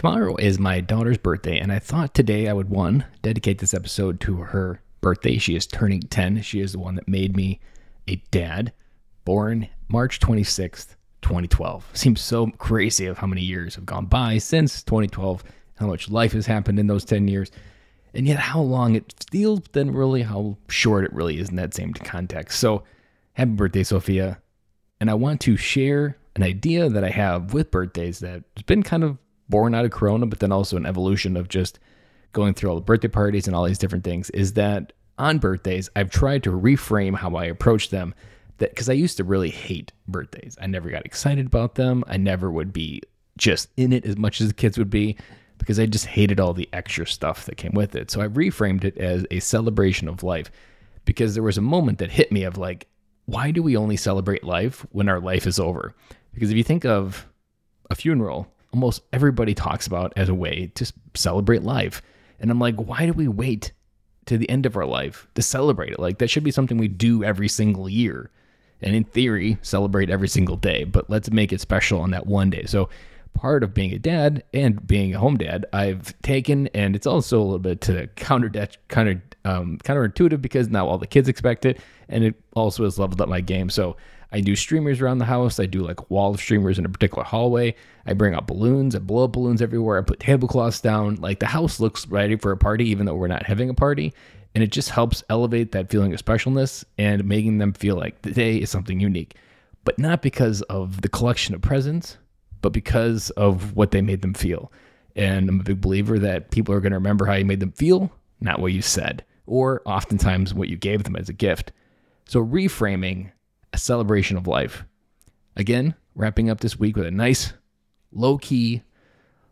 Tomorrow is my daughter's birthday, and I thought today I would, one, dedicate this episode to her birthday. She is turning 10. She is the one that made me a dad, born March 26th, 2012. Seems so crazy of how many years have gone by since 2012, how much life has happened in those 10 years, and yet how long it feels, then really how short it really is in that same context. So, happy birthday, Sophia. And I want to share an idea that I have with birthdays that's been kind of born out of Corona, but then also an evolution of just going through all the birthday parties and all these different things is that on birthdays, I've tried to reframe how I approach them. That because I used to really hate birthdays. I never got excited about them. I never would be just in it as much as the kids would be because I just hated all the extra stuff that came with it. So I reframed it as a celebration of life because there was a moment that hit me of like, why do we only celebrate life when our life is over? Because if you think of a funeral, almost everybody talks about as a way to celebrate life. And I'm like, why do we wait to the end of our life to celebrate it? Like, that should be something we do every single year. And in theory, celebrate every single day, but let's make it special on that one day. So, part of being a dad and being a home dad, I've taken, and it's also a little bit to counter counter um, counterintuitive because now all the kids expect it, and it also has leveled up my game. So I do streamers around the house. I do like wall of streamers in a particular hallway. I bring out balloons. I blow up balloons everywhere. I put tablecloths down. Like the house looks ready for a party, even though we're not having a party. And it just helps elevate that feeling of specialness and making them feel like the day is something unique. But not because of the collection of presents, but because of what they made them feel. And I'm a big believer that people are going to remember how you made them feel, not what you said, or oftentimes what you gave them as a gift. So reframing a celebration of life. Again, wrapping up this week with a nice, low key,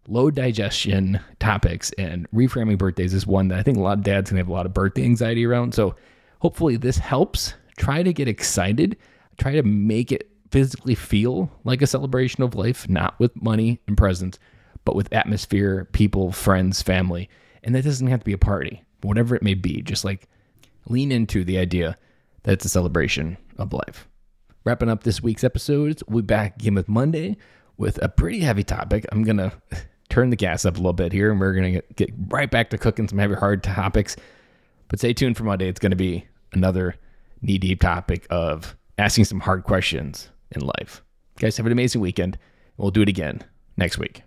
low digestion topics, and reframing birthdays is one that I think a lot of dads can have a lot of birthday anxiety around. So hopefully this helps. Try to get excited, try to make it physically feel like a celebration of life, not with money and presents, but with atmosphere, people, friends, family. And that doesn't have to be a party, whatever it may be. Just like lean into the idea that it's a celebration of life. Wrapping up this week's episodes, we'll be back again with Monday with a pretty heavy topic. I'm going to turn the gas up a little bit here and we're going to get right back to cooking some heavy, hard topics. But stay tuned for Monday. It's going to be another knee deep topic of asking some hard questions in life. You guys, have an amazing weekend. We'll do it again next week.